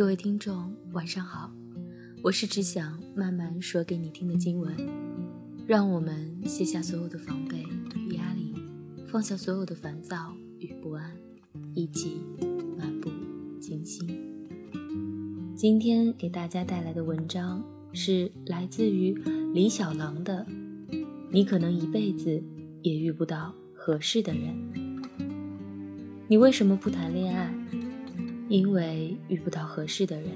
各位听众，晚上好，我是只想慢慢说给你听的经文。让我们卸下所有的防备与压力，放下所有的烦躁与不安，一起漫步静心。今天给大家带来的文章是来自于李小狼的《你可能一辈子也遇不到合适的人》。你为什么不谈恋爱？因为遇不到合适的人。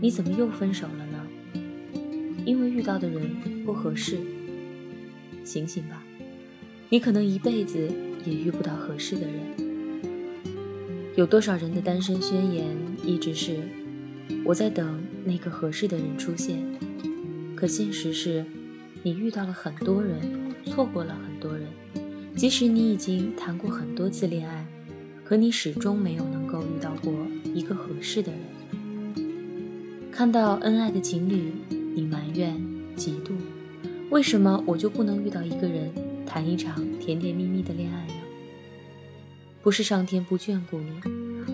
你怎么又分手了呢？因为遇到的人不合适。醒醒吧，你可能一辈子也遇不到合适的人。有多少人的单身宣言一直是我在等那个合适的人出现？可现实是，你遇到了很多人，错过了很多人。即使你已经谈过很多次恋爱。可你始终没有能够遇到过一个合适的人。看到恩爱的情侣，你埋怨、嫉妒，为什么我就不能遇到一个人，谈一场甜甜蜜蜜的恋爱呢？不是上天不眷顾你，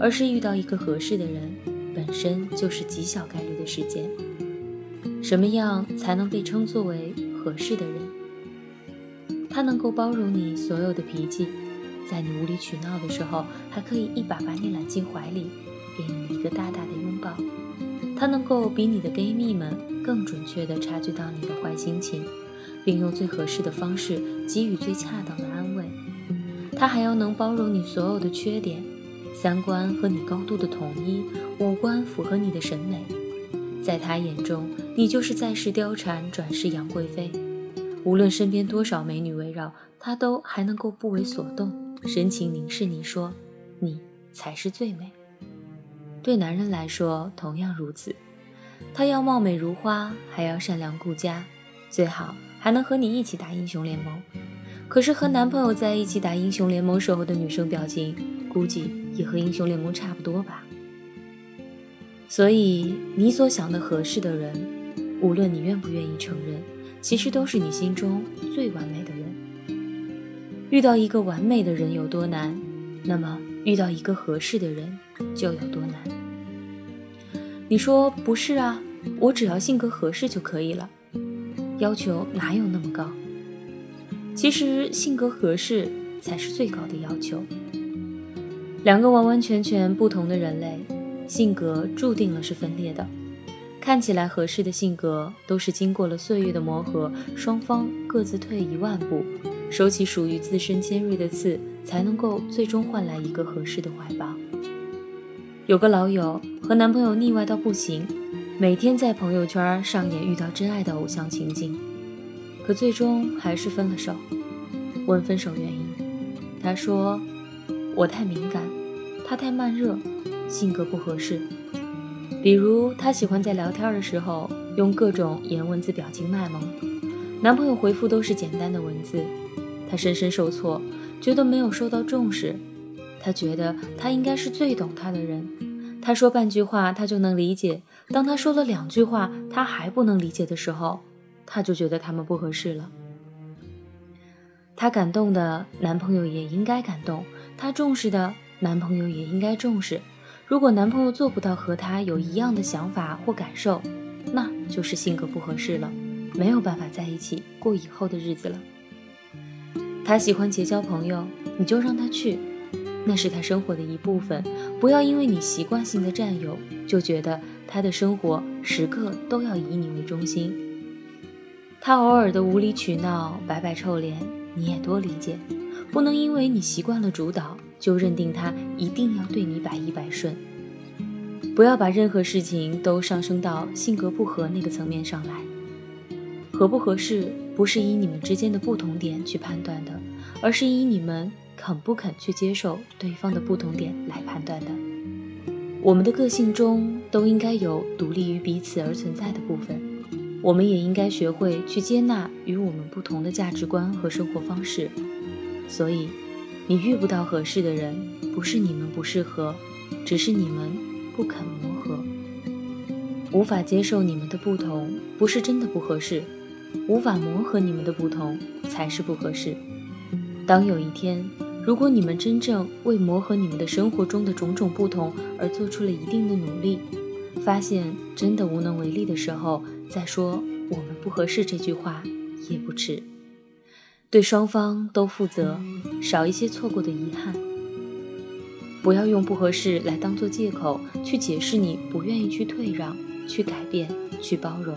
而是遇到一个合适的人，本身就是极小概率的事件。什么样才能被称作为合适的人？他能够包容你所有的脾气。在你无理取闹的时候，还可以一把把你揽进怀里，给你一个大大的拥抱。他能够比你的闺蜜们更准确地察觉到你的坏心情，并用最合适的方式给予最恰当的安慰。他还要能包容你所有的缺点，三观和你高度的统一，五官符合你的审美。在他眼中，你就是在世貂蝉转世杨贵妃。无论身边多少美女围绕，他都还能够不为所动。深情凝视你说：“你才是最美。”对男人来说同样如此，他要貌美如花，还要善良顾家，最好还能和你一起打英雄联盟。可是和男朋友在一起打英雄联盟时候的女生表情，估计也和英雄联盟差不多吧。所以你所想的合适的人，无论你愿不愿意承认，其实都是你心中最完美的人。遇到一个完美的人有多难，那么遇到一个合适的人就有多难。你说不是啊？我只要性格合适就可以了，要求哪有那么高？其实性格合适才是最高的要求。两个完完全全不同的人类，性格注定了是分裂的。看起来合适的性格，都是经过了岁月的磨合，双方各自退一万步。收起属于自身尖锐的刺，才能够最终换来一个合适的怀抱。有个老友和男朋友腻歪到不行，每天在朋友圈上演遇到真爱的偶像情景，可最终还是分了手。问分手原因，他说：“我太敏感，他太慢热，性格不合适。比如他喜欢在聊天的时候用各种颜文字表情卖萌，男朋友回复都是简单的文字。”他深深受挫，觉得没有受到重视。他觉得他应该是最懂他的人。他说半句话他就能理解，当他说了两句话他还不能理解的时候，他就觉得他们不合适了。她感动的男朋友也应该感动，她重视的男朋友也应该重视。如果男朋友做不到和她有一样的想法或感受，那就是性格不合适了，没有办法在一起过以后的日子了。他喜欢结交朋友，你就让他去，那是他生活的一部分。不要因为你习惯性的占有，就觉得他的生活时刻都要以你为中心。他偶尔的无理取闹、摆摆臭脸，你也多理解。不能因为你习惯了主导，就认定他一定要对你百依百顺。不要把任何事情都上升到性格不合那个层面上来，合不合适？不是以你们之间的不同点去判断的，而是以你们肯不肯去接受对方的不同点来判断的。我们的个性中都应该有独立于彼此而存在的部分，我们也应该学会去接纳与我们不同的价值观和生活方式。所以，你遇不到合适的人，不是你们不适合，只是你们不肯磨合，无法接受你们的不同，不是真的不合适。无法磨合你们的不同，才是不合适。当有一天如果你们真正为磨合你们的生活中的种种不同而做出了一定的努力，发现真的无能为力的时候，再说“我们不合适”这句话也不迟。对双方都负责，少一些错过的遗憾。不要用不合适来当做借口去解释你不愿意去退让、去改变、去包容。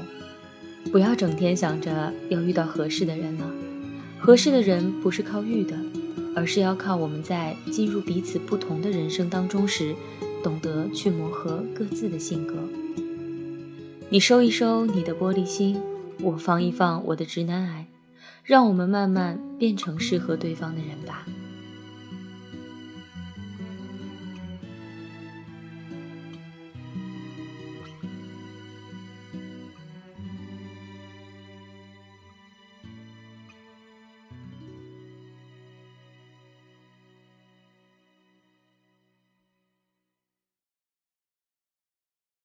不要整天想着要遇到合适的人了，合适的人不是靠遇的，而是要靠我们在进入彼此不同的人生当中时，懂得去磨合各自的性格。你收一收你的玻璃心，我放一放我的直男癌，让我们慢慢变成适合对方的人吧。